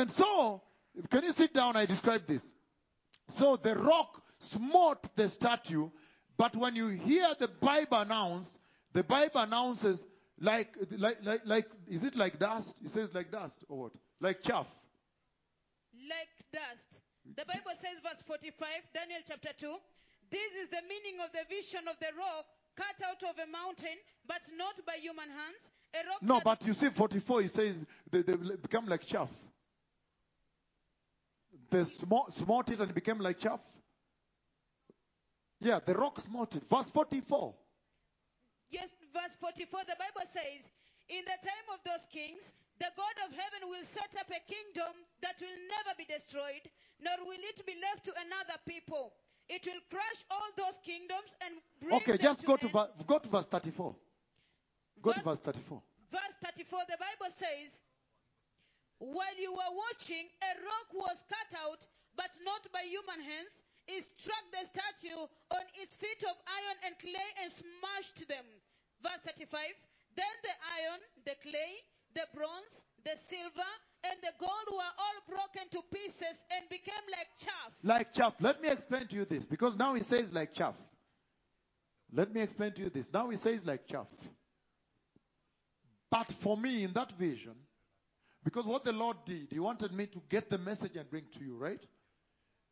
And so, can you sit down? I describe this. So the rock smote the statue, but when you hear the Bible announce, the Bible announces like, like, like, like, is it like dust? It says like dust or what? Like chaff. like dust. The Bible says, verse 45, Daniel chapter 2, this is the meaning of the vision of the rock cut out of a mountain, but not by human hands. A rock No, but you see, 44, it says they, they become like chaff. They smote, smote it and it became like chaff. Yeah, the rock smote it. Verse 44. Yes, verse 44, the Bible says, In the time of those kings, the God of heaven will set up a kingdom that will never be destroyed, nor will it be left to another people. It will crush all those kingdoms and bring Okay, them just to go to, go to verse 34. Go to Verse- verse 34. Verse 34, the Bible says, While you were watching, a rock was cut out, but not by human hands. It struck the statue on its feet of iron and clay and smashed them. Verse 35, Then the iron, the clay, the bronze, the silver, and the gold were all broken to pieces and became like chaff. Like chaff. Let me explain to you this because now he says like chaff. Let me explain to you this. Now he says like chaff. But for me, in that vision, because what the Lord did, He wanted me to get the message and bring to you, right?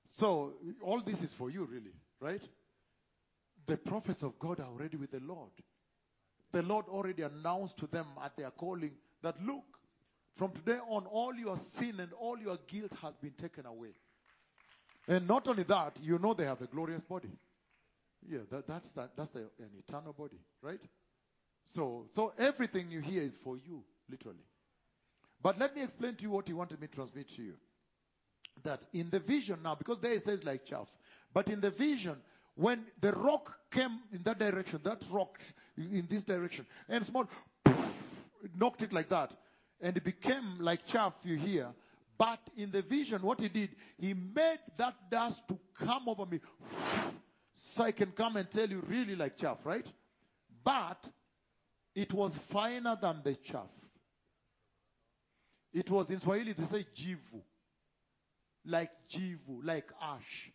So, all this is for you, really, right? The prophets of God are already with the Lord. The Lord already announced to them at their calling that, look, from today on, all your sin and all your guilt has been taken away. And not only that, you know they have a glorious body. Yeah, that, that's, that, that's a, an eternal body, right? So, so everything you hear is for you, literally. But let me explain to you what he wanted me to transmit to you. That in the vision now, because there it says like chaff, but in the vision, when the rock came in that direction, that rock in this direction, and small, knocked it like that, and it became like chaff you hear. But in the vision, what he did, he made that dust to come over me, so I can come and tell you really like chaff, right? But it was finer than the chaff. It was in Swahili, they say jivu. Like jivu, like ash.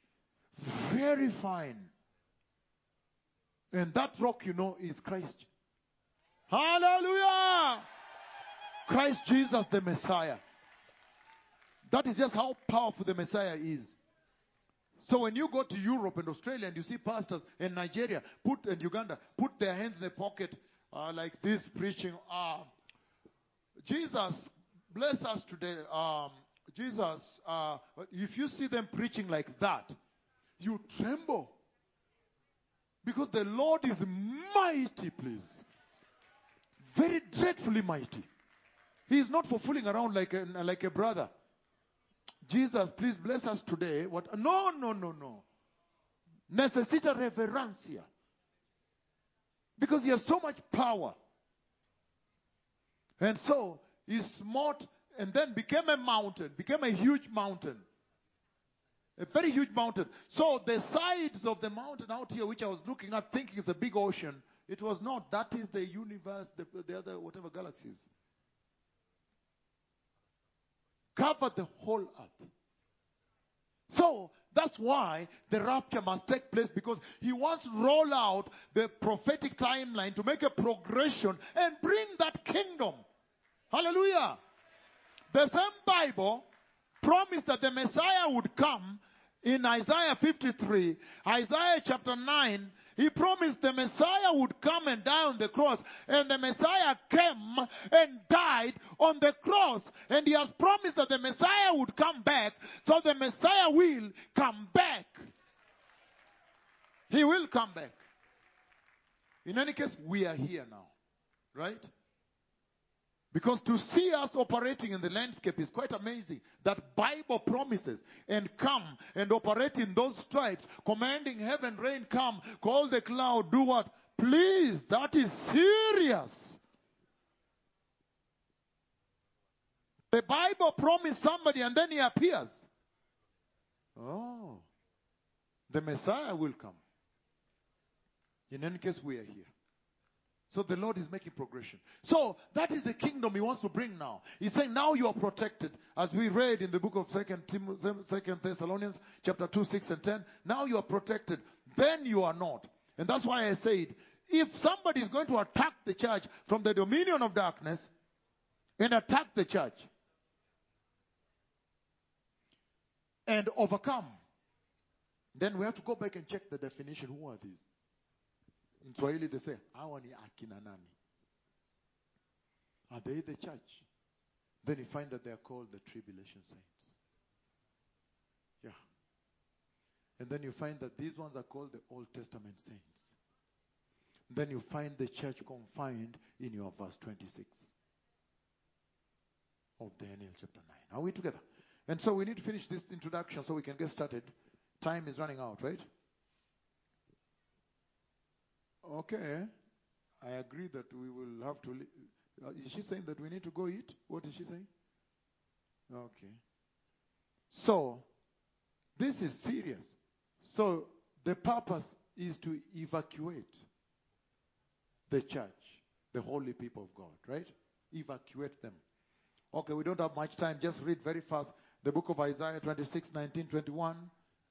Very fine. And that rock, you know, is Christ. Hallelujah! Christ Jesus, the Messiah. That is just how powerful the Messiah is. So when you go to Europe and Australia and you see pastors in Nigeria, put and Uganda, put their hands in their pocket uh, like this, preaching. Uh, Jesus bless us today. Um, Jesus, uh, if you see them preaching like that, you tremble because the Lord is mighty. Please, very dreadfully mighty. He is not for fooling around like a, like a brother. Jesus, please bless us today. What? No, no, no, no. Necesita reverencia. Because he has so much power. And so he smote and then became a mountain, became a huge mountain. A very huge mountain. So the sides of the mountain out here, which I was looking at, thinking is a big ocean, it was not. That is the universe, the, the other, whatever galaxies. Covered the whole earth. So that's why the rapture must take place because he wants to roll out the prophetic timeline to make a progression and bring that kingdom. Hallelujah. The same Bible promised that the Messiah would come in Isaiah 53, Isaiah chapter 9, he promised the Messiah would come and die on the cross. And the Messiah came and died on the cross. And he has promised that the Messiah would come back. So the Messiah will come back. He will come back. In any case, we are here now. Right? Because to see us operating in the landscape is quite amazing. That Bible promises and come and operate in those stripes, commanding heaven, rain, come, call the cloud, do what? Please, that is serious. The Bible promised somebody and then he appears. Oh, the Messiah will come. In any case, we are here. So the Lord is making progression. So that is the kingdom He wants to bring now. He's saying now you are protected, as we read in the book of Second, Tim- Second Thessalonians, chapter two, six, and ten. Now you are protected. Then you are not, and that's why I said, if somebody is going to attack the church from the dominion of darkness and attack the church and overcome, then we have to go back and check the definition. Who are these? In Swahili, they say, hawa ni akina nani? Are they the church? Then you find that they are called the tribulation saints. Yeah. And then you find that these ones are called the Old Testament saints. Then you find the church confined in your verse 26 of Daniel chapter 9. Are we together? And so we need to finish this introduction so we can get started. Time is running out, right? Okay. I agree that we will have to. Li- uh, is she saying that we need to go eat? What is she saying? Okay. So, this is serious. So, the purpose is to evacuate the church, the holy people of God, right? Evacuate them. Okay, we don't have much time. Just read very fast the book of Isaiah 26, 19, 21.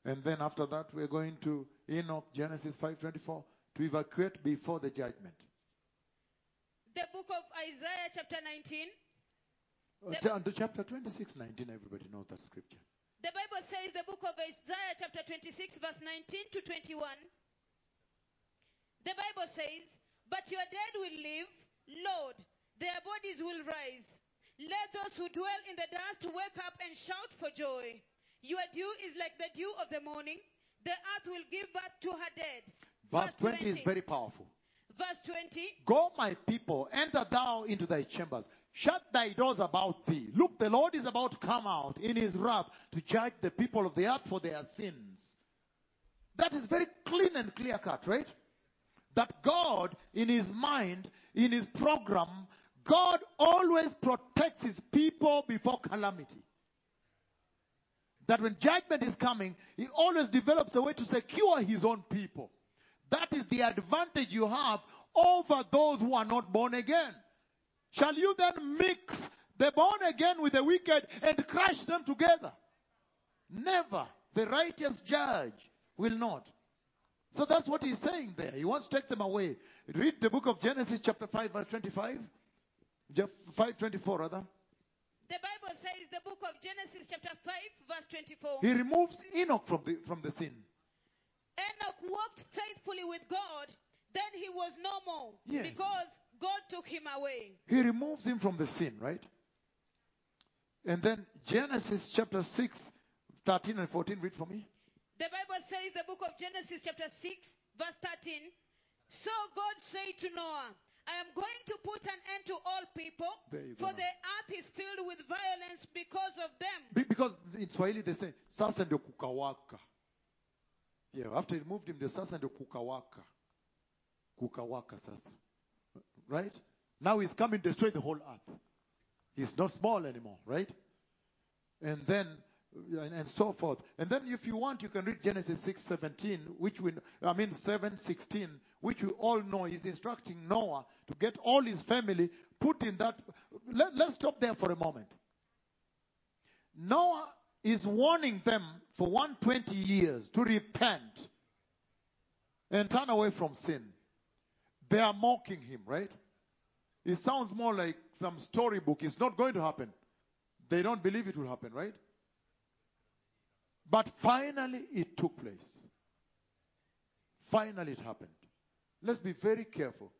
And then after that, we're going to Enoch, Genesis 5, 24 to evacuate before the judgment. The book of Isaiah, chapter 19. Uh, The- t- chapter 26, 19, everybody knows that scripture. The Bible says, the book of Isaiah, chapter 26, verse 19 to 21. The Bible says, But your dead will live, Lord, their bodies will rise. Let those who dwell in the dust wake up and shout for joy. Your dew is like the dew of the morning. The earth will give birth to her dead. Verse 20 is very powerful. Verse 20. Go, my people, enter thou into thy chambers. Shut thy doors about thee. Look, the Lord is about to come out in his wrath to judge the people of the earth for their sins. That is very clean and clear cut, right? That God, in his mind, in his program, God always protects his people before calamity. That when judgment is coming, he always develops a way to secure his own people. That is the advantage you have over those who are not born again. Shall you then mix the born again with the wicked and crush them together? Never. The righteous judge will not. So that's what he's saying there. He wants to take them away. Read the book of Genesis chapter 5 verse 25. 524 rather. The Bible says, the book of Genesis, chapter 5, verse 24. He removes Enoch from the, from the scene. Enoch walked faithfully with God, then he was no more Yes. because God took him away. He removes him from the scene, right? And then Genesis chapter 6, 13 and 14, read for me. The Bible says, the book of Genesis, chapter 6, verse 13. So God said to Noah, I am going to put an end to all people, for the earth is filled with violence because of them. Be- Because in Swahili they say, sasa ndio kukawaka. Yeah, after he removed him, the sasa ndio kukawaka. Kukawaka sasa. Right? Now he's coming to destroy the whole earth. He's not small anymore, right? And then, and, and so forth. And then if you want, you can read Genesis 6, 17, which we, I mean 7, 16, which we all know is instructing Noah to get all his family put in that. Let, let's stop there for a moment. Noah is warning them for 120 years to repent and turn away from sin. They are mocking him, right? It sounds more like some storybook. It's not going to happen. They don't believe it will happen, right? But finally, it took place. Finally, it happened. Let's be very careful.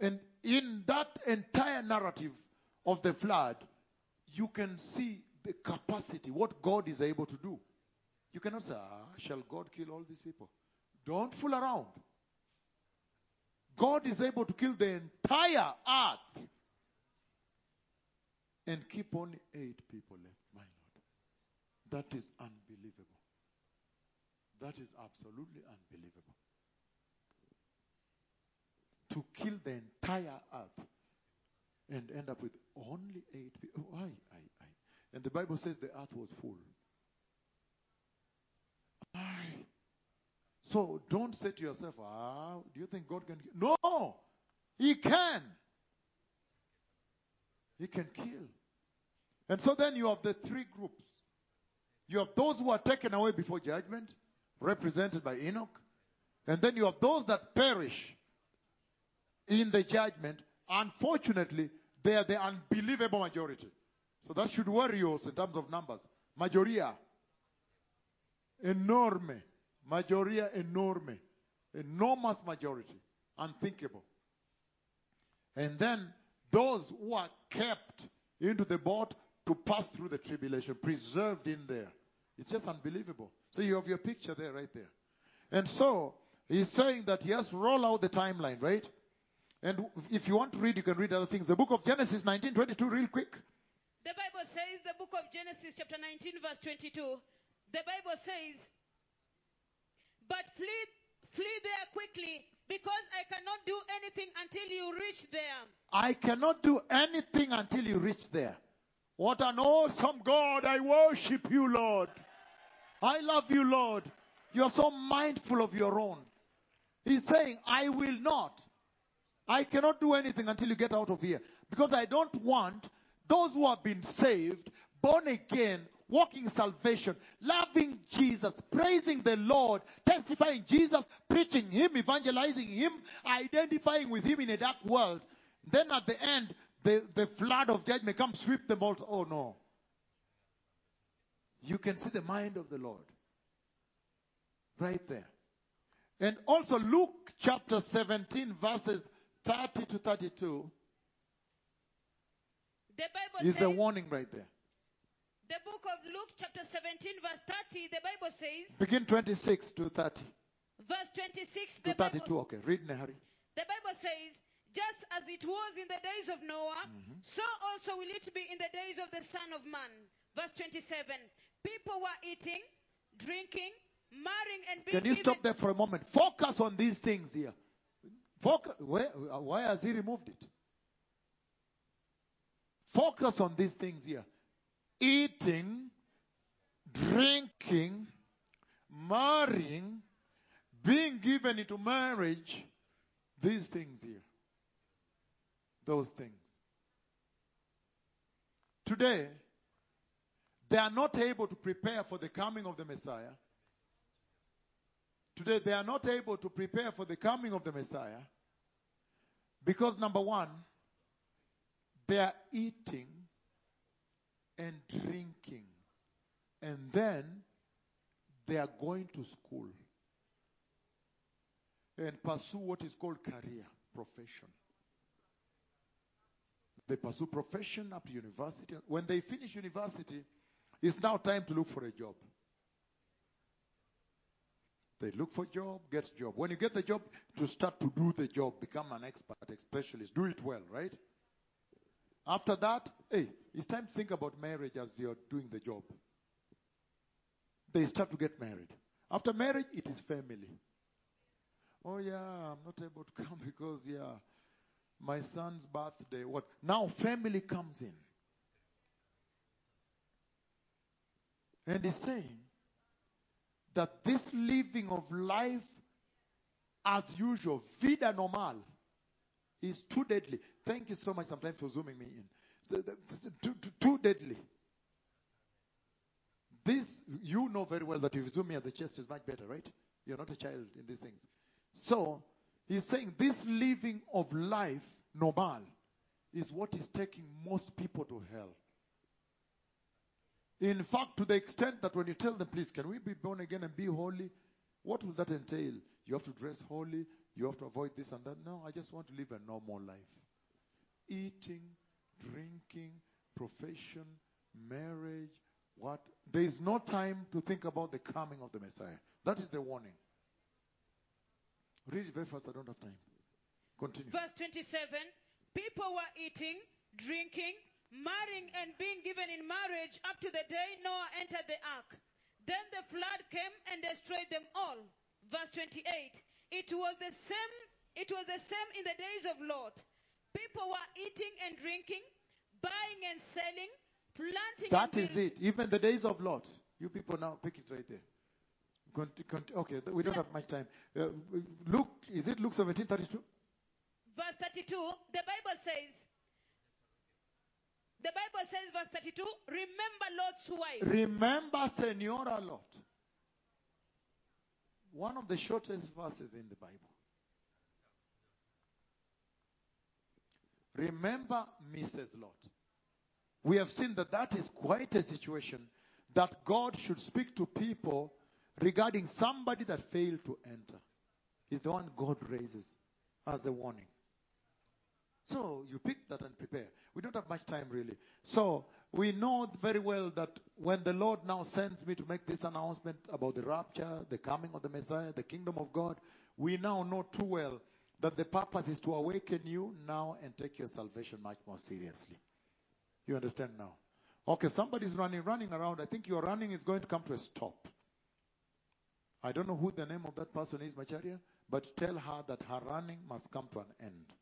And in that entire narrative of the flood, you can see the capacity, what God is able to do. You cannot say, ah, shall God kill all these people? Don't fool around. God is able to kill the entire earth and keep only eight people left, my Lord. That is unbelievable. That is absolutely unbelievable. To kill the entire earth and end up with only eight people. Why? I. And the Bible says the earth was full. Aye. So don't say to yourself, ah, do you think God can? No! He can. He can kill. And so then you have the three groups. You have those who are taken away before judgment, represented by Enoch. And then you have those that perish in the judgment. Unfortunately, they are the unbelievable majority. So that should worry us in terms of numbers. Majoria. Enorme. Majoria enorme. Enormous majority. Unthinkable. And then those who are kept into the boat to pass through the tribulation, preserved in there. It's just unbelievable. So you have your picture there, right there. And so he's saying that he has roll out the timeline, right? And if you want to read, you can read other things. The book of Genesis 1922, real quick. The Bible says, the book of Genesis, chapter 19, verse 22, the Bible says, But flee, flee there quickly, because I cannot do anything until you reach there. I cannot do anything until you reach there. What an awesome God. I worship you, Lord. I love you, Lord. You are so mindful of your own. He's saying, I will not. I cannot do anything until you get out of here. Because I don't want those who have been saved, born again, walking salvation, loving Jesus, praising the Lord, testifying Jesus, preaching Him, evangelizing Him, identifying with Him in a dark world. Then at the end, the, the flood of judgment comes, sweep them all. Oh no. You can see the mind of the Lord. Right there. And also Luke chapter 17 verses 30 to 32 The Bible is says, a warning right there. The book of Luke, chapter 17, verse 30, the Bible says, Begin 26 to 30 verse 26, to the Bible, 32. Okay, read in a hurry. the Bible says, just as it was in the days of Noah, Mm-hmm. so also will it be in the days of the Son of Man. Verse 27, people were eating, drinking, marrying, and being Can you stop there for a moment? Focus on these things here. Focus, where, why has he removed it? Focus on these things here. Eating, drinking, marrying, being given into marriage, these things here. Those things. Today, they are not able to prepare for the coming of the Messiah. Today, they are not able to prepare for the coming of the Messiah because, number one, they are eating and drinking, and then they are going to school and pursue what is called career, profession. They pursue profession up to university. When they finish university, it's now time to look for a job. They look for job, get job. When you get the job, to start to do the job, become an expert, a specialist, do it well, right? After that, hey, it's time to think about marriage as you're doing the job. They start to get married. After marriage, it is family. Oh yeah, I'm not able to come because yeah, my son's birthday. What? Now family comes in. And he's saying that this living of life as usual, vida normal, is too deadly. Thank you so much sometimes for zooming me in. Too, too, deadly. This, you know very well that if you zoom at the chest is much better, right? You're not a child in these things. So, he's saying this living of life, normal, is what is taking most people to hell. In fact, to the extent that when you tell them, please, can we be born again and be holy? What will that entail? You have to dress holy. You have to avoid this and that. No, I just want to live a normal life. Eating, drinking, profession, marriage, what? There is no time to think about the coming of the Messiah. That is the warning. Read it very fast. I don't have time. Continue. Verse 27 People were eating, drinking, marrying, and being given in marriage up to the day Noah entered the ark. Then the flood came and destroyed them all. Verse 28 It was the same. It was the same in the days of Lot. People were eating and drinking, buying and selling, planting. That is it. Even the days of Lot. You people now pick it right there. Conti- conti- okay, we don't have much time. Uh, Luke, is it Luke 17:32? verse 32, the Bible says, the Bible says, verse 32, remember Lot's wife. Remember Senora Lot. One of the shortest verses in the Bible. Remember Mrs. Lot. We have seen that that is quite a situation that God should speak to people regarding somebody that failed to enter. Is the one God raises as a warning. So you pick that and prepare. We don't have much time really. So we know very well that when the Lord now sends me to make this announcement about the rapture, the coming of the Messiah, the kingdom of God, we now know too well that the purpose is to awaken you now and take your salvation much more seriously. You understand now? Okay, somebody's running, running around. I think your running is going to come to a stop. I don't know who the name of that person is, Macharia, but tell her that her running must come to an end.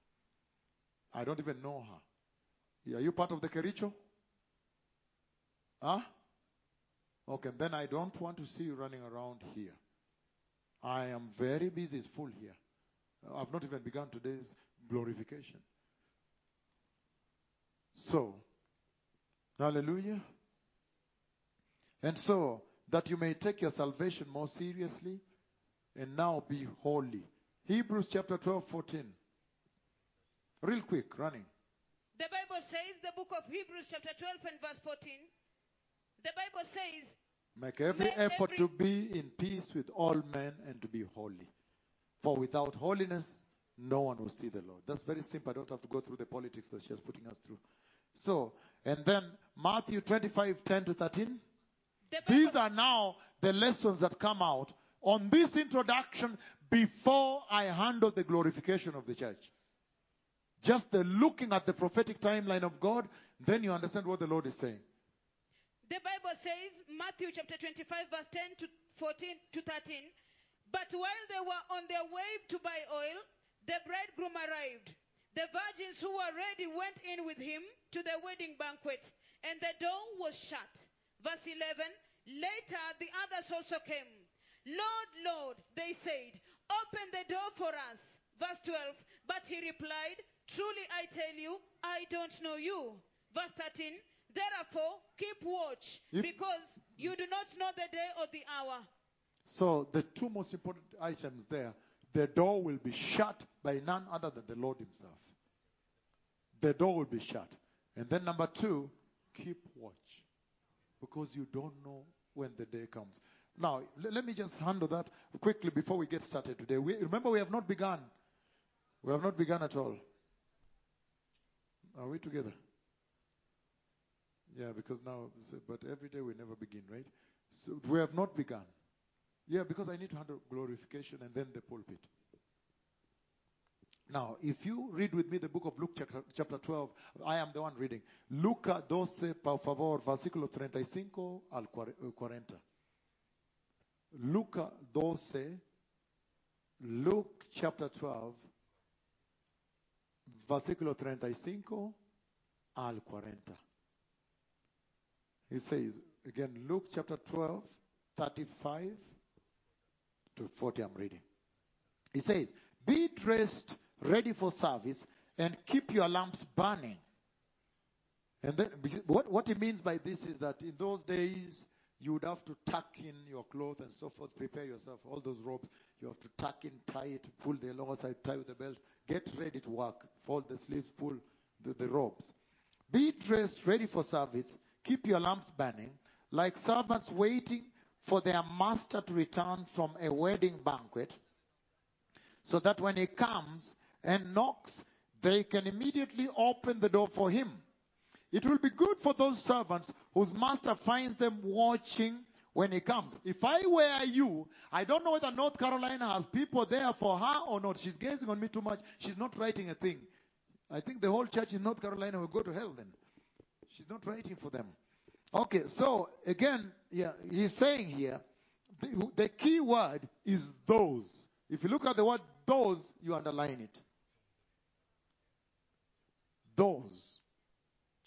I don't even know her. Are you part of the Kericho? Huh? Okay, then I don't want to see you running around here. I am very busy, it's full here. I've not even begun today's glorification. So, hallelujah. And so, that you may take your salvation more seriously and now be holy. Hebrews chapter 12, 14. Real quick, running. The Bible says, the book of Hebrews, chapter 12 and verse 14, the Bible says, Make every Make effort every- to be in peace with all men and to be holy. For without holiness, no one will see the Lord. That's very simple. I don't have to go through the politics that she's putting us through. So, and then Matthew 25, 10 to 13. These are now the lessons that come out on this introduction before I handle the glorification of the church. Just the looking at the prophetic timeline of God, then you understand what the Lord is saying. the Bible says, Matthew chapter 25, verse 10 to 14 to 13, but while they were on their way to buy oil, the bridegroom arrived. The virgins who were ready went in with him to the wedding banquet, and the door was shut. Verse 11, later the others also came. Lord, Lord, they said, open the door for us. Verse 12, but he replied, truly I tell you, I don't know you. Verse 13, therefore keep watch, because you do not know the day or the hour. So the two most important items there, the door will be shut by none other than the Lord himself. The door will be shut. And then number two, keep watch. Because you don't know when the day comes. Now, le- let me just handle that quickly before we get started today. We, remember, we have not begun. We have not begun at all. Are we together? Yeah, because now, but every day we never begin, right? So we have not begun. Yeah, because I need to handle glorification and then the pulpit. Now, if you read with me the book of Luke chapter, chapter 12, I am the one reading. Luca 12, por favor, versículo 35 al cuar- eh, 40. Luca 12, Luke chapter 12, versículo 35 al 40. He says, again, Luke chapter 12, 35 to 40, I'm reading. He says, Be dressed, ready for service, and keep your lamps burning. And then, what, what he means by this is that in those days, you would have to tuck in your clothes and so forth, prepare yourself, all those robes. You have to tuck in, tie it, pull the lower side, tie with the belt, get ready to work, fold the sleeves, pull the, the robes. Be dressed, ready for service. Keep your lamps burning, like servants waiting for their master to return from a wedding banquet, so that when he comes and knocks, they can immediately open the door for him. It will be good for those servants whose master finds them watching when he comes. If I were you, I don't know whether North Carolina has people there for her or not. She's gazing on me too much. She's not writing a thing. I think the whole church in North Carolina will go to hell then. She's not writing for them. Okay, so again, yeah, he's saying here, the, the key word is those. If you look at the word those, you underline it. Those.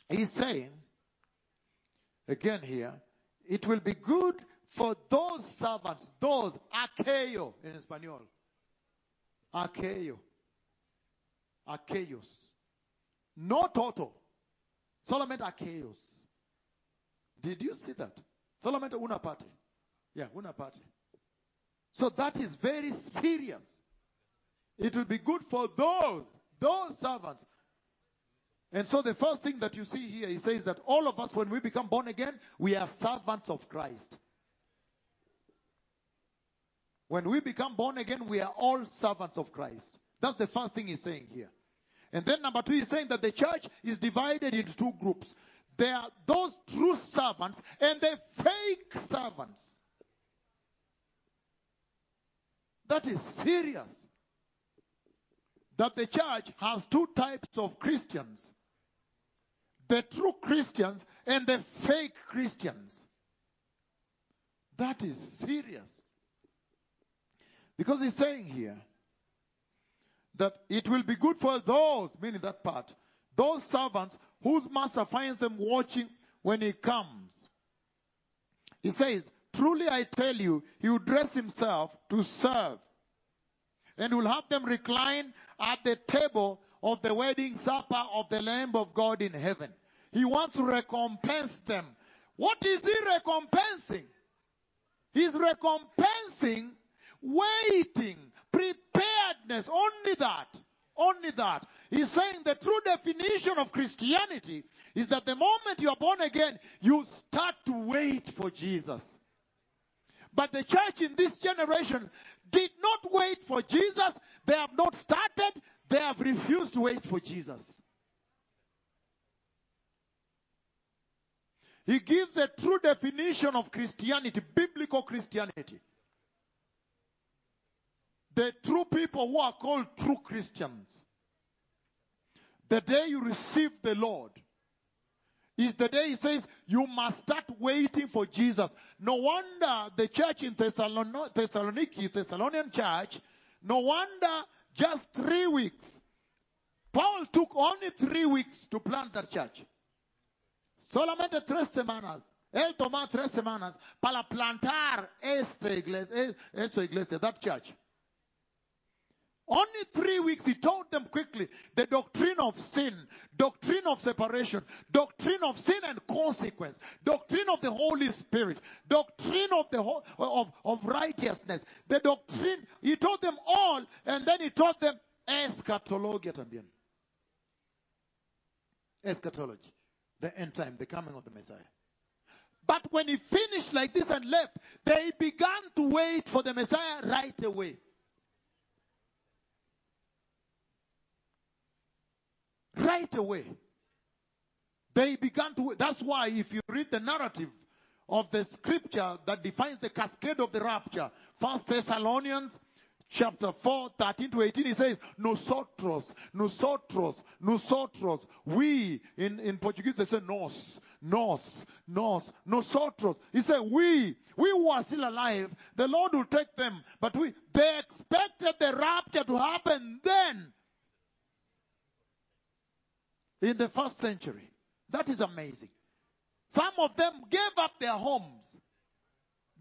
He's saying, again here, it will be good for those servants, those, aquello in Espanol. Aquello. archeos. No total. Solamente archeos. Did you see that? Solamente una parte. Yeah, una parte. So that is very serious. It will be good for those, those servants. And so the first thing that you see here, he says that all of us, when we become born again, we are servants of Christ. When we become born again, we are all servants of Christ. That's the first thing he's saying here. And then number two, he's saying that the church is divided into two groups. There are those true servants and the fake servants. That is serious. That the church has two types of Christians. The true Christians and the fake Christians. That is serious. Because he's saying here that it will be good for those, meaning that part, those servants whose master finds them watching when he comes. He says, Truly I tell you, he will dress himself to serve and will have them recline at the table of the wedding supper of the Lamb of God in heaven. He wants to recompense them. What is he recompensing? He's recompensing waiting, preparedness, only that. Only that. He's saying the true definition of Christianity is that the moment you are born again, you start to wait for Jesus. But the church in this generation did not wait for Jesus. They have not started. They have refused to wait for Jesus. He gives a true definition of Christianity, biblical Christianity. The true people who are called true Christians. The day you receive the Lord is the day he says you must start waiting for Jesus. No wonder the church in Thessaloniki, Thessalonian church, no wonder just three weeks. Paul took only three weeks to plant that church. Solamente tres semanas. Él tomó tres semanas para plantar esta iglesia, esta iglesia, that church. Only three weeks, he told them quickly the doctrine of sin, doctrine of separation, doctrine of sin and consequence, doctrine of the Holy Spirit, doctrine of the whole, of, of righteousness, the doctrine. He taught them all, and then he taught them eschatologia también. Eschatology, the end time, the coming of the Messiah. But when he finished like this and left, they began to wait for the Messiah right away. Right away. They began to, that's why if you read the narrative of the scripture that defines the cascade of the rapture, First Thessalonians chapter 4, 13 to 18, he says, nosotros, nosotros, nosotros, we, in, in Portuguese they say nos, nos, nos, nosotros. He said, we, we who are still alive, the Lord will take them, but we, they expected the rapture to happen then in the first century. That is amazing. Some of them gave up their homes,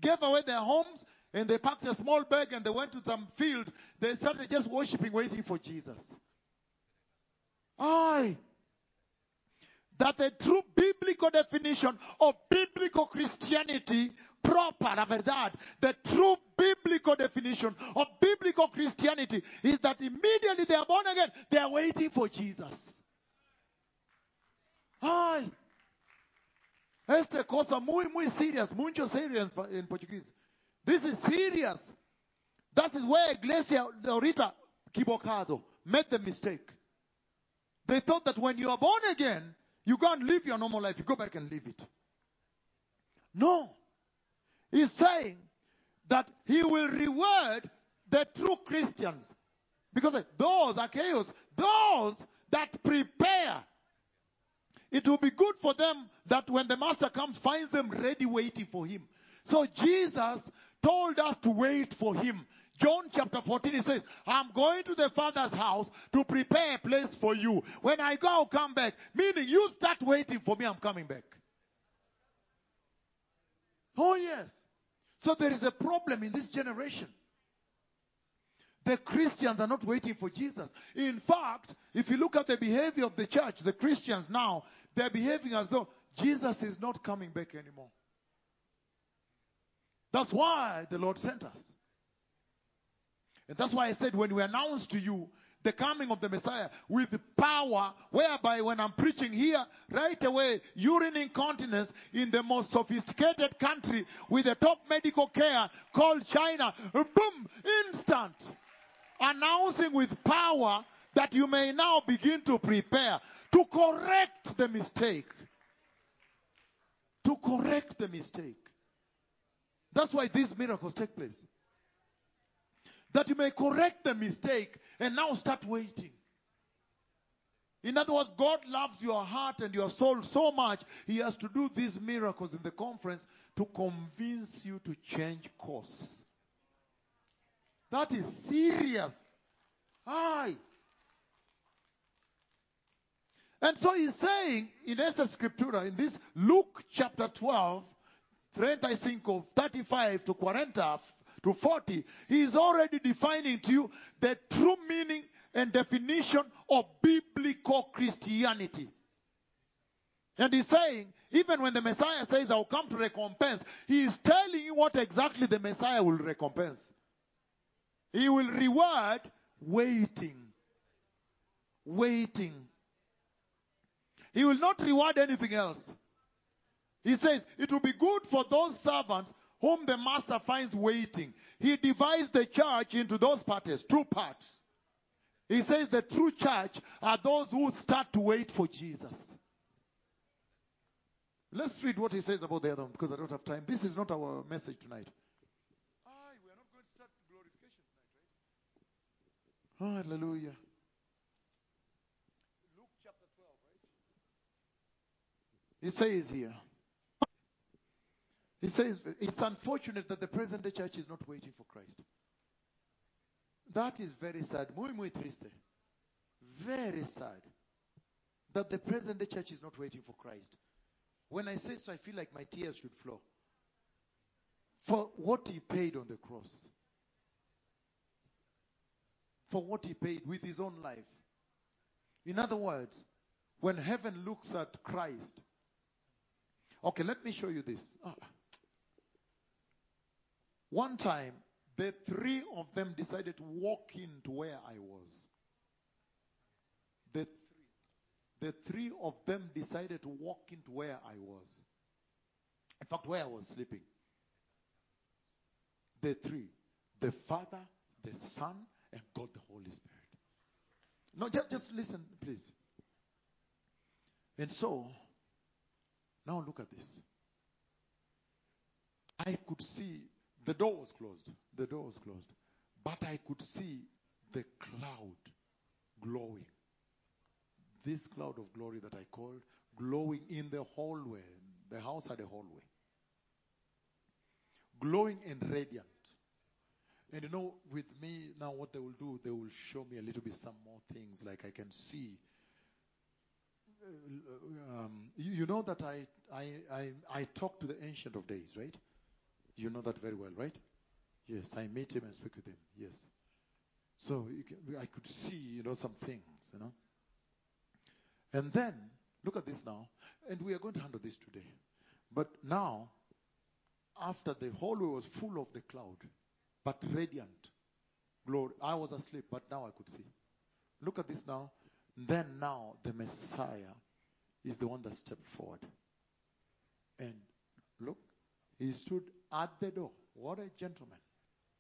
gave away their homes, and they packed a small bag and they went to some field. They started just worshiping, waiting for Jesus. Aye. That the true biblical definition of biblical Christianity proper, la verdad, the true biblical definition of biblical Christianity is that immediately they are born again, they are waiting for Jesus. Ay, esta cosa muy, muy serious, mucho serious en portugués. This is serious. That is where Iglesia ahorita equivocado made the mistake. They thought that when you are born again, you go and live your normal life. You go back and live it. No. He's saying that he will reward the true Christians. Because eh, those are chaos, those that prepare it will be good for them that when the master comes, finds them ready waiting for him. So Jesus told us to wait for him. John chapter 14, he says, I'm going to the Father's house to prepare a place for you. When I go, I'll come back. Meaning, you start waiting for me, I'm coming back. Oh, yes. So there is a problem in this generation. The Christians are not waiting for Jesus. In fact, if you look at the behavior of the church, the Christians now, they're behaving as though Jesus is not coming back anymore. That's why the Lord sent us. And that's why I said when we announce to you the coming of the Messiah with power, whereby when I'm preaching here, right away, urine incontinence in the most sophisticated country with the top medical care called China, boom, instant. Announcing with power that you may now begin to prepare to correct the mistake. To correct the mistake. That's why these miracles take place that you may correct the mistake and now start waiting. In other words, God loves your heart and your soul so much, He has to do these miracles in the conference to convince you to change course. That is serious. Aye. And so he's saying in Esther Scriptura, in this Luke chapter 12, 35, 35 to 40, to 40, he is already defining to you the true meaning and definition of biblical Christianity. And he's saying, even when the Messiah says, I'll come to recompense, he is telling you what exactly the Messiah will recompense. He will reward waiting. Waiting. He will not reward anything else. He says, it will be good for those servants whom the master finds waiting. He divides the church into those parties, two parts. He says the true church are those who start to wait for Jesus. Let's read what he says about the other one because I don't have time. This is not our message tonight. Aye, we are not going to start glorification tonight, right? Hallelujah. Luke chapter 12, right? He says here. He says it's unfortunate that the present day church is not waiting for Christ. That is very sad. Muy, muy triste. Very sad. That the present day church is not waiting for Christ. When I say so, I feel like my tears should flow. For what he paid on the cross. For what he paid with his own life. In other words, when heaven looks at Christ. Okay, let me show you this. Ah. One time, the three of them decided to walk into where I was. The three, the three of them decided to walk into where I was. In fact, where I was sleeping. The three. The Father, the Son, and God the Holy Spirit. No, just, just listen, please. And so, now look at this. I could see the door was closed. The door was closed. But I could see the cloud glowing. This cloud of glory that I called glowing in the hallway. The house had a hallway. Glowing and radiant. And you know, with me now, what they will do, they will show me a little bit some more things, like I can see. Uh, um, you, you, know that I, I, I, I talk to the Ancient of Days, right? You know that very well, right? Yes, I meet him and speak with him. Yes. So can, I could see, you know, some things, you know. And then, look at this now. And we are going to handle this today. But now, after the hallway was full of the cloud, but radiant glory. I was asleep, but now I could see. Look at this now. Then now the Messiah is the one that stepped forward. And look, he stood at the door. What a gentleman.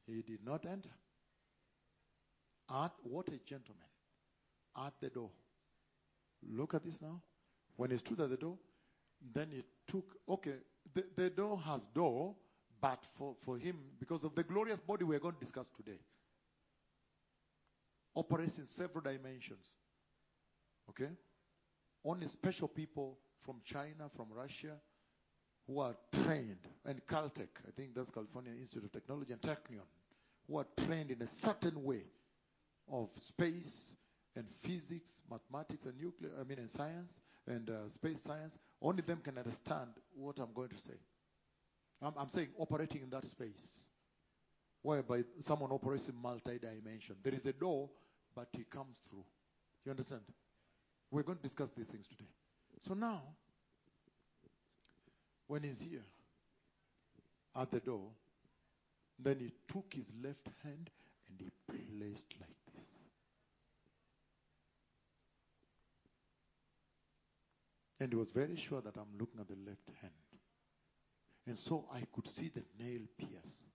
He did not enter. At what a gentleman. At the door. Look at this now. When he stood at the door, then he took, okay, the, the door has door, but for, for him, because of the glorious body we're going to discuss today, operates in several dimensions. Okay? Only special people from China, from Russia, who are trained, and Caltech, I think that's California Institute of Technology and Technion, who are trained in a certain way of space and physics, mathematics and nuclear, I mean, and science and uh, space science. Only them can understand what I'm going to say. I'm, saying operating in that space. whereby someone operates in multi-dimension. There is a door, but he comes through. You understand? We're going to discuss these things today. So now, when he's here at the door, then he took his left hand and he placed like this. And he was very sure that I'm looking at the left hand. And so I could see the nail pierce.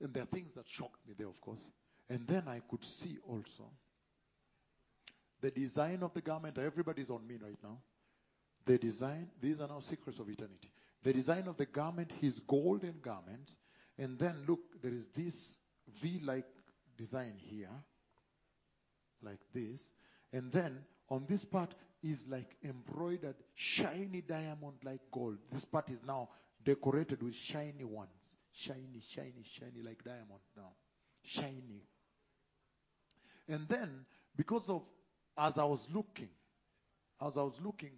And there are things that shocked me there, of course. And then I could see also the design of the garment. Everybody's on me right now. The design, these are now secrets of eternity. The design of the garment, his golden garment. And then look, there is this V like design here, like this. And then on this part is like embroidered shiny diamond like gold. This part is now decorated with shiny ones. Shiny, shiny, shiny like diamond now. Shiny. And then, because of, as I was looking, as I was looking,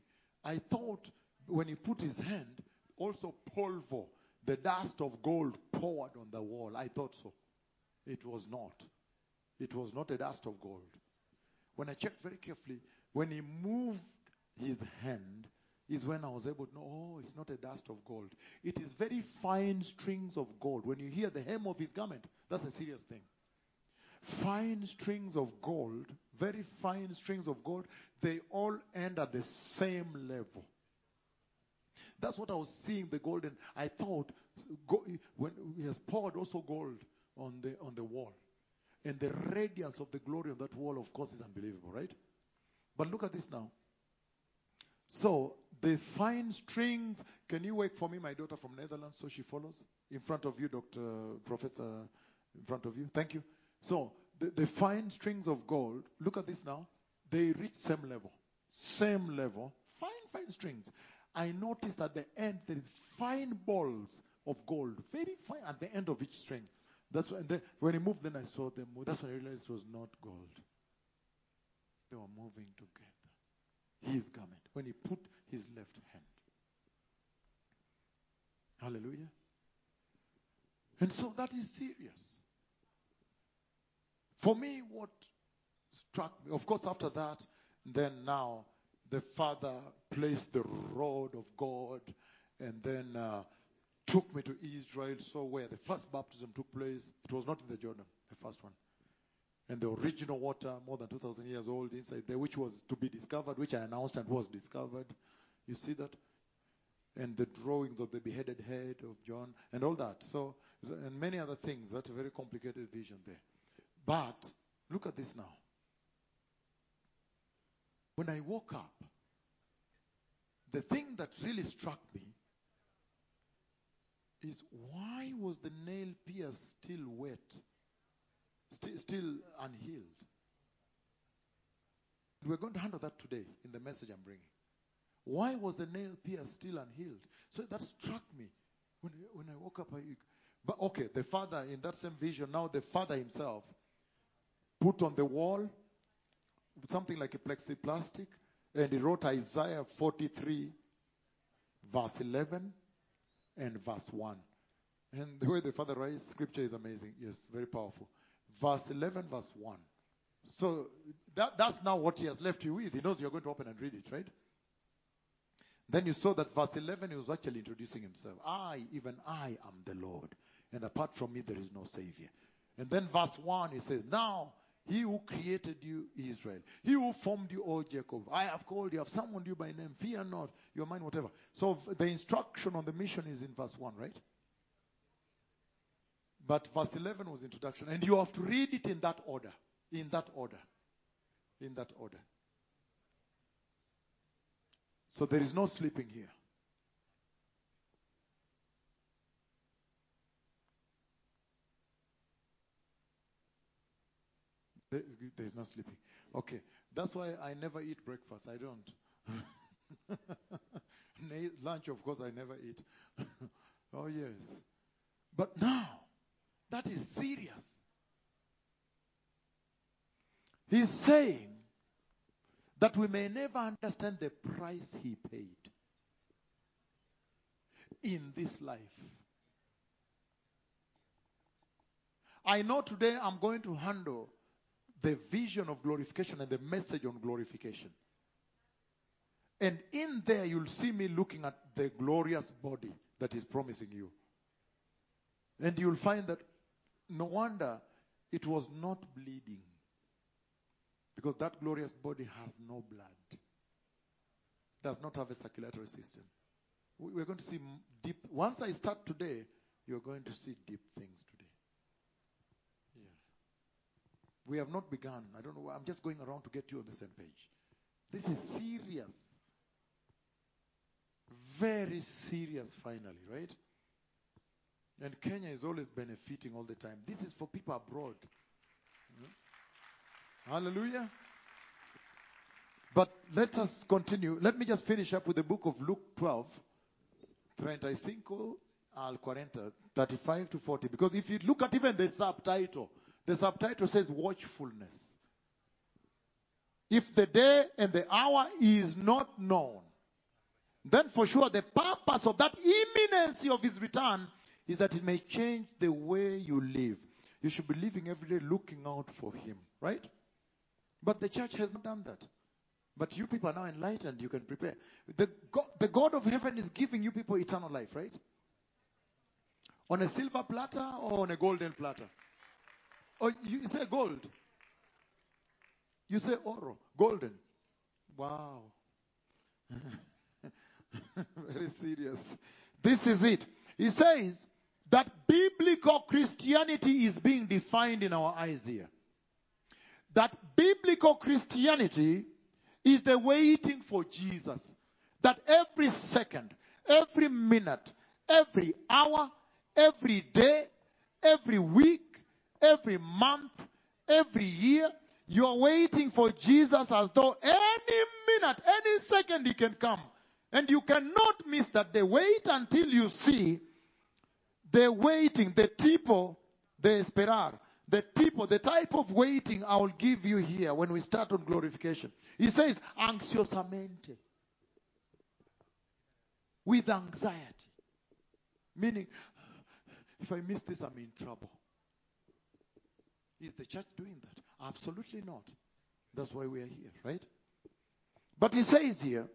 I thought when he put his hand, also polvo, the dust of gold poured on the wall. I thought so. It was not. It was not a dust of gold. When I checked very carefully, when he moved his hand, is when I was able to know, oh, it's not a dust of gold. It is very fine strings of gold. When you hear the hem of his garment, that's a serious thing. Fine strings of gold, very fine strings of gold, they all end at the same level. That's what I was seeing the golden. I thought go, when he has poured also gold on the on the wall, and the radiance of the glory of that wall, of course, is unbelievable, right? But look at this now. So the fine strings. Can you wait for me, my daughter from Netherlands, so she follows in front of you, Doctor Professor, in front of you. Thank you. So the, fine strings of gold. Look at this now. They reach same level, same level. Fine, fine strings. I noticed at the end there is fine balls of gold, very fine at the end of each string. That's when, then, when he moved, then I saw them. That's when I realized it was not gold. They were moving together. His garment. When he put his left hand. Hallelujah. And so that is serious. For me, what struck me, of course, after that, then now the father placed the rod of God and then uh, took me to Israel, so where the first baptism took place. It was not in the Jordan, the first one. And the original water, more than 2,000 years old, inside there, which was to be discovered, which I announced and was discovered. You see that? And the drawings of the beheaded head of John and all that. So, and many other things. That's a very complicated vision there. But look at this now. When I woke up, the thing that really struck me is why was the nail pierce still wet, still, unhealed? We're going to handle that today in the message I'm bringing. Why was the nail pierce still unhealed? So that struck me when, when I woke up. I, but okay, the father in that same vision, now the father himself put on the wall something like a plexiplastic and he wrote Isaiah 43 verse 11 and verse 1. And the way the father writes scripture is amazing. Yes, very powerful. Verse 11, verse 1. So that, that's now what he has left you with. He knows you're going to open and read it, right? Then you saw that verse 11, he was actually introducing himself. I, even I, am the Lord. And apart from me, there is no Savior. And then verse 1, he says, Now, he who created you, Israel. He who formed you, O Jacob. I have called you, I have summoned you by name. Fear not, your mind, whatever. So the instruction on the mission is in verse 1, right? But verse 11 was introduction. And you have to read it in that order. In that order. In that order. So there is no sleeping here. There's no sleeping. Okay. That's why I never eat breakfast. I don't. Lunch, of course, I never eat. oh, yes. But now, that is serious. He's saying that we may never understand the price he paid in this life. I know today I'm going to handle the vision of glorification and the message on glorification. And in there, you'll see me looking at the glorious body that is promising you. And you'll find that no wonder it was not bleeding. Because that glorious body has no blood, does not have a circulatory system. We- We're going to see deep. Once I start today, you're going to see deep things today. Yeah. We have not begun. I don't know. I'm just going around to get you on the same page. This is serious. Very serious, finally, right? And Kenya is always benefiting all the time. This is for people abroad. Yeah. Hallelujah. But let us continue. Let me just finish up with the book of Luke 12, 35 al 40, 35 to 40. Because if you look at even the subtitle, the subtitle says watchfulness. If the day and the hour is not known, then for sure the purpose of that imminency of his return is that it may change the way you live. You should be living every day looking out for him, right? But the church has not done that. But you people are now enlightened, you can prepare. The God, the God of heaven is giving you people eternal life, right? On a silver platter or on a golden platter? Or you say gold. You say oro, golden. Wow. Very serious. This is it. He says that biblical Christianity is being defined in our eyes here. That biblical Christianity is the waiting for Jesus. That every second, every minute, every hour, every day, every week, every month, every year, you're waiting for Jesus as though any minute, any second he can come. And you cannot miss that day. Wait until you see the waiting, the tipo, the esperar, the tipo, the type of waiting I will give you here when we start on glorification. He says, ansiosamente. With anxiety. Meaning, if I miss this, I'm in trouble. Is the church doing that? Absolutely not. That's why we are here, right? But he says here,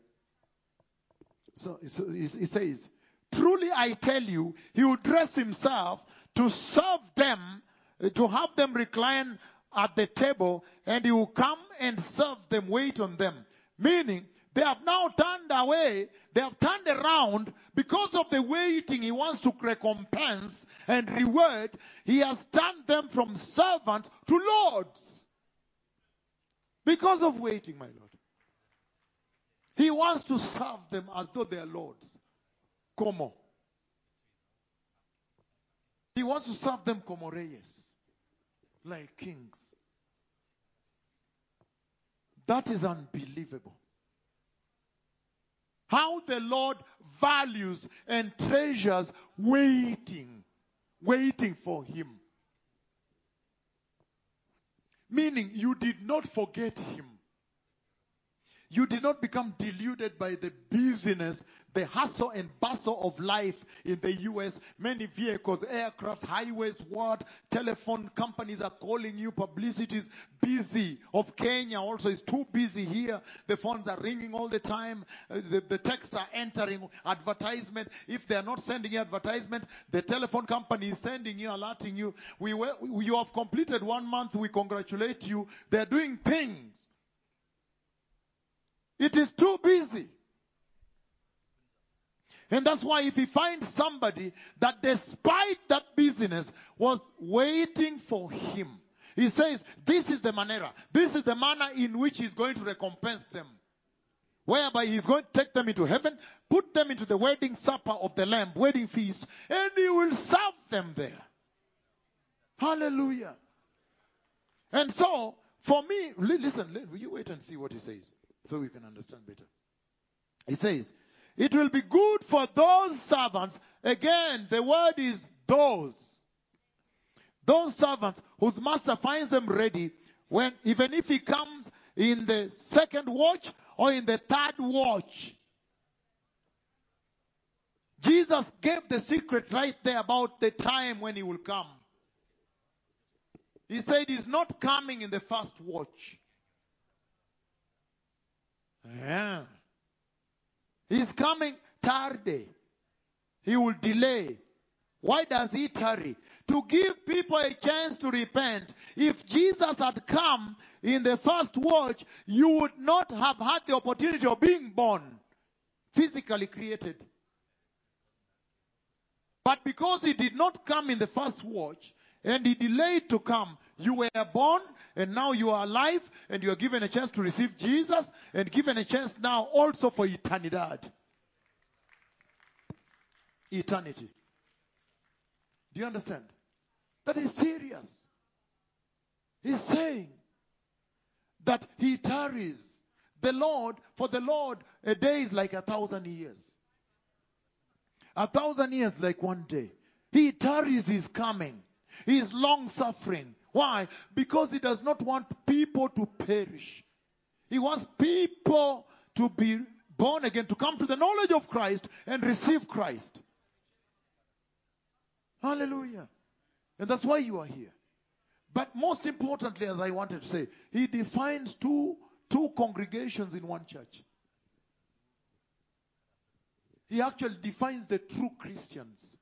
so, he says, Truly I tell you, he will dress himself to serve them, uh, to have them recline at the table, and he will come and serve them, wait on them. Meaning, they have now turned away, they have turned around because of the waiting he wants to recompense and reward. He has turned them from servants to lords. Because of waiting, my Lord. He wants to serve them as though they are lords. Como. He wants to serve them como reyes, like kings. That is unbelievable. How the Lord values and treasures waiting, waiting for Him. Meaning, you did not forget Him. You did not become deluded by the busyness, the hustle and bustle of life in the US. Many vehicles, aircraft, highways, what? Telephone companies are calling you, publicity is busy. Of Kenya also is too busy here. The phones are ringing all the time. Uh, The, the texts are entering advertisement. If they are not sending you advertisement, the telephone company is sending you, alerting you. We were, you have completed one month. We congratulate you. They are doing things. It is too busy. And that's why if he finds somebody that despite that busyness was waiting for him, he says, this is the manera, this is the manner in which he's going to recompense them. Whereby he's going to take them into heaven, put them into the wedding supper of the Lamb, wedding feast, and he will serve them there. Hallelujah. And so, for me, listen, will you wait and see what he says so we can understand better. He says, it will be good for those servants. Again, the word is those. Those servants whose master finds them ready when, even if he comes in the second watch or in the third watch. Jesus gave the secret right there about the time when he will come. He said he's not coming in the first watch. Yeah. He's coming tardy. He will delay. Why does he tarry? To give people a chance to repent. If Jesus had come in the first watch, you would not have had the opportunity of being born, physically created. But because he did not come in the first watch, and he delayed to come, you were born, and now you are alive, and you are given a chance to receive Jesus, and given a chance now also for eternity. Eternity. Do you understand? That is serious. He's saying that he tarries. The Lord, for the Lord, a day is like a thousand years. A thousand years like one day. He tarries his coming. He is long suffering. Why? Because he does not want people to perish. He wants people to be born again, to come to the knowledge of Christ and receive Christ. Hallelujah. And that's why you are here. But most importantly, as I wanted to say, he defines two, two congregations in one church. He actually defines the true Christians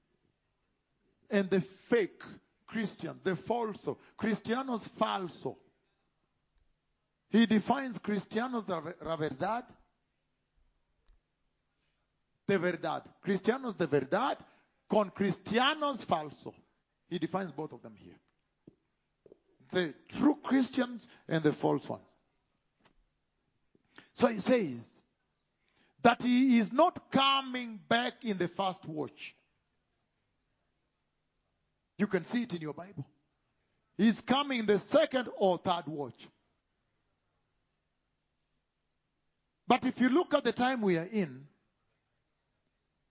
and the fake Christian, the falso, Cristianos falso. He defines Cristianos la verdad, de verdad. Cristianos de verdad con Cristianos falso. He defines both of them here. The true Christians and the false ones. So he says that he is not coming back in the first watch. You can see it in your Bible. He's coming in the second or third watch. But if you look at the time we are in,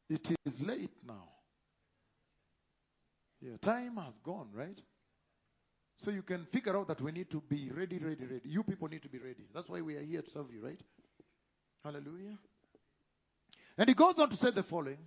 it is late now. Yeah, time has gone, right? So you can figure out that we need to be ready, ready, ready. You people need to be ready. That's why we are here to serve you, right? Hallelujah. And he goes on to say the following.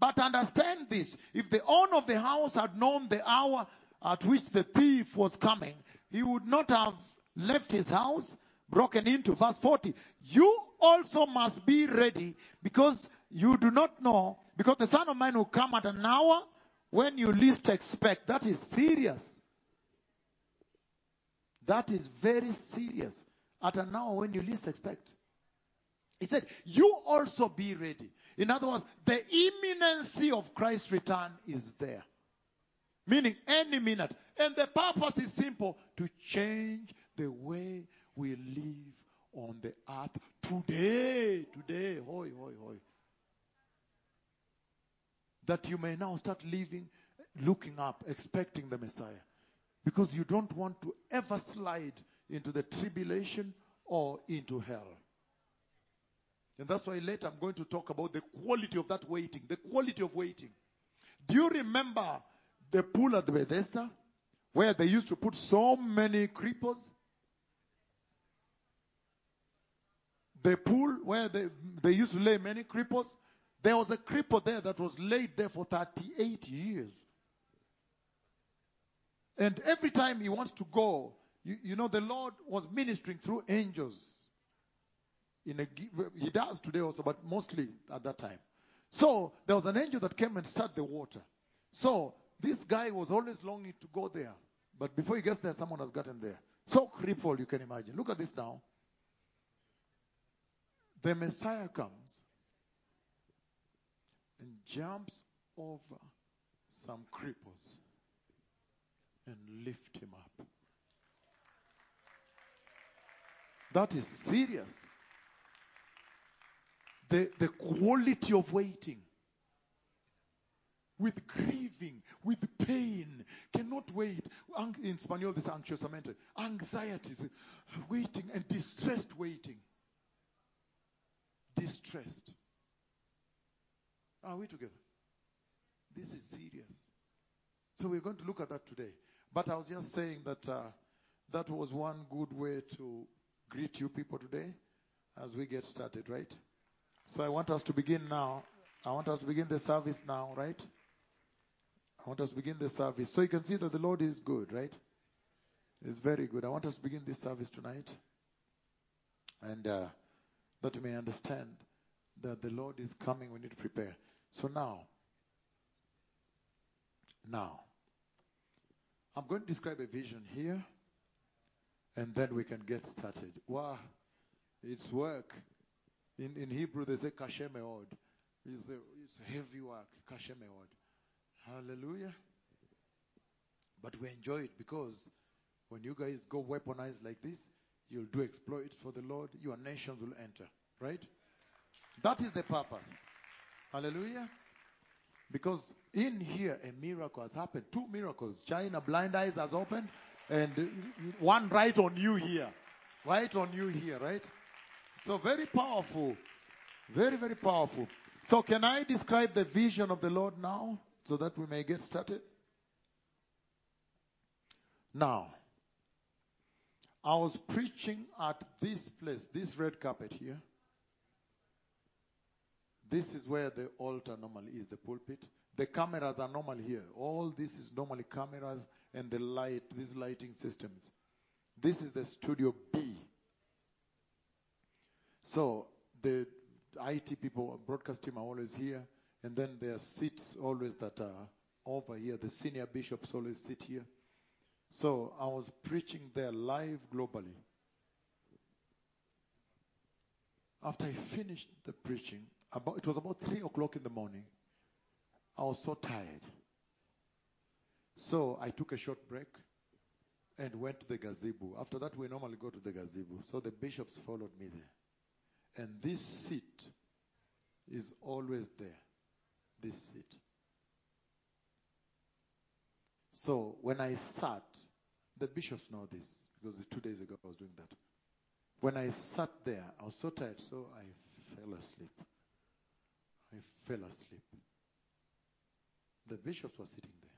But understand this. If the owner of the house had known the hour at which the thief was coming, he would not have left his house broken into. Verse 40. You also must be ready because you do not know, because the Son of Man will come at an hour when you least expect. That is serious. That is very serious. At an hour when you least expect. He said, You also be ready. In other words, the imminency of Christ's return is there. Meaning any minute. And the purpose is simple to change the way we live on the earth today. Today. Hoi, hoi, hoi. That you may now start living, looking up, expecting the Messiah. Because you don't want to ever slide into the tribulation or into hell. And that's why later I'm going to talk about the quality of that waiting, the quality of waiting. Do you remember the pool at Bethesda where they used to put so many creepers? The pool where they, they used to lay many creepers? There was a creeper there that was laid there for 38 years. And every time he wants to go, you, you know, the Lord was ministering through angels in a, he does today also, but mostly at that time. So there was an angel that came and stirred the water. So this guy was always longing to go there. But before he gets there, someone has gotten there. So crippled, you can imagine. Look at this now. The Messiah comes and jumps over some cripples and lift him up. That is serious the, the quality of waiting. With grieving, with pain, cannot wait. In Spanish, this ansiosamente. Anxieties, waiting and distressed waiting. Distressed. Are we together? This is serious. So we're going to look at that today. But I was just saying that uh, that was one good way to greet you people today as we get started, right? So I want us to begin now. I want us to begin the service now, right? I want us to begin the service. So you can see that the Lord is good, right? It's very good. I want us to begin this service tonight. And uh, that you may understand that the Lord is coming. We need to prepare. So now, now, I'm going to describe a vision here. And then we can get started. Wow. It's work. In, in Hebrew, they say kashemeod. It's it's a heavy work. Kashemeod. Hallelujah. But we enjoy it because when you guys go weaponized like this, you'll do exploits for the Lord. Your nations will enter. Right? That is the purpose. Hallelujah. Because in here, a miracle has happened. Two miracles. China, blind eyes has opened, and one right on you here. Right on you here, right? So very powerful. Very, very powerful. So can I describe the vision of the Lord now so that we may get started? Now, I was preaching at this place, this red carpet here. This is where the altar normally is, the pulpit. The cameras are normal here. All this is normally cameras and the light, these lighting systems. This is the studio B. So the IT people, broadcast team are always here, and then there are seats always that are over here. The senior bishops always sit here. So I was preaching there live globally. After I finished the preaching, about, it was about three o'clock in the morning. I was so tired. So I took a short break and went to the gazebo. After that, we normally go to the gazebo. So the bishops followed me there. And this seat is always there. This seat. So when I sat, the bishops know this because two days ago I was doing that. When I sat there, I was so tired, so I fell asleep. I fell asleep. The bishops were sitting there.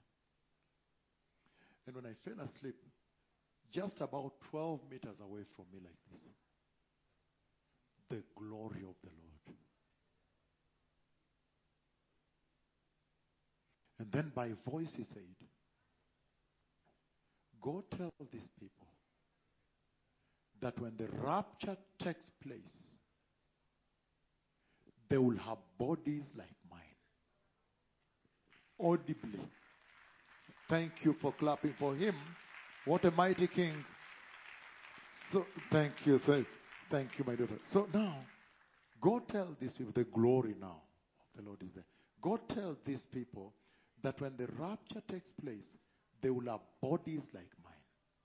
And when I fell asleep, just about 12 meters away from me, like this, the glory of the Lord. And then by voice he said, Go tell these people that when the rapture takes place, they will have bodies like mine. Audibly. Thank you for clapping for him. What a mighty king. So, thank you. Thank, thank you, my daughter. So now, go tell these people the glory now of the Lord is there. Go tell these people that when the rapture takes place, they will have bodies like mine.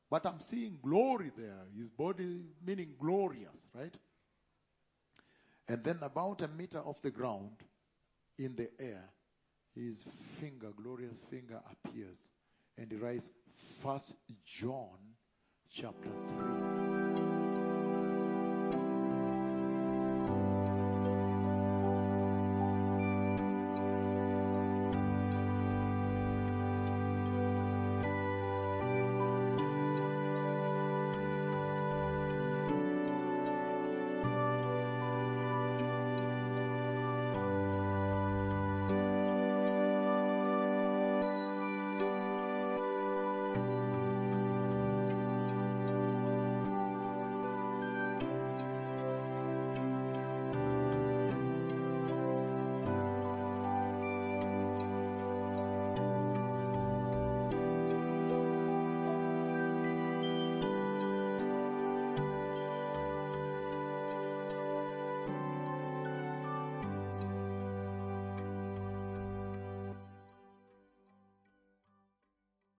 But I'm seeing glory there. His body meaning glorious, right? And then about a meter off the ground, in the air, his finger, glorious finger, appears. And he writes, First John chapter 3.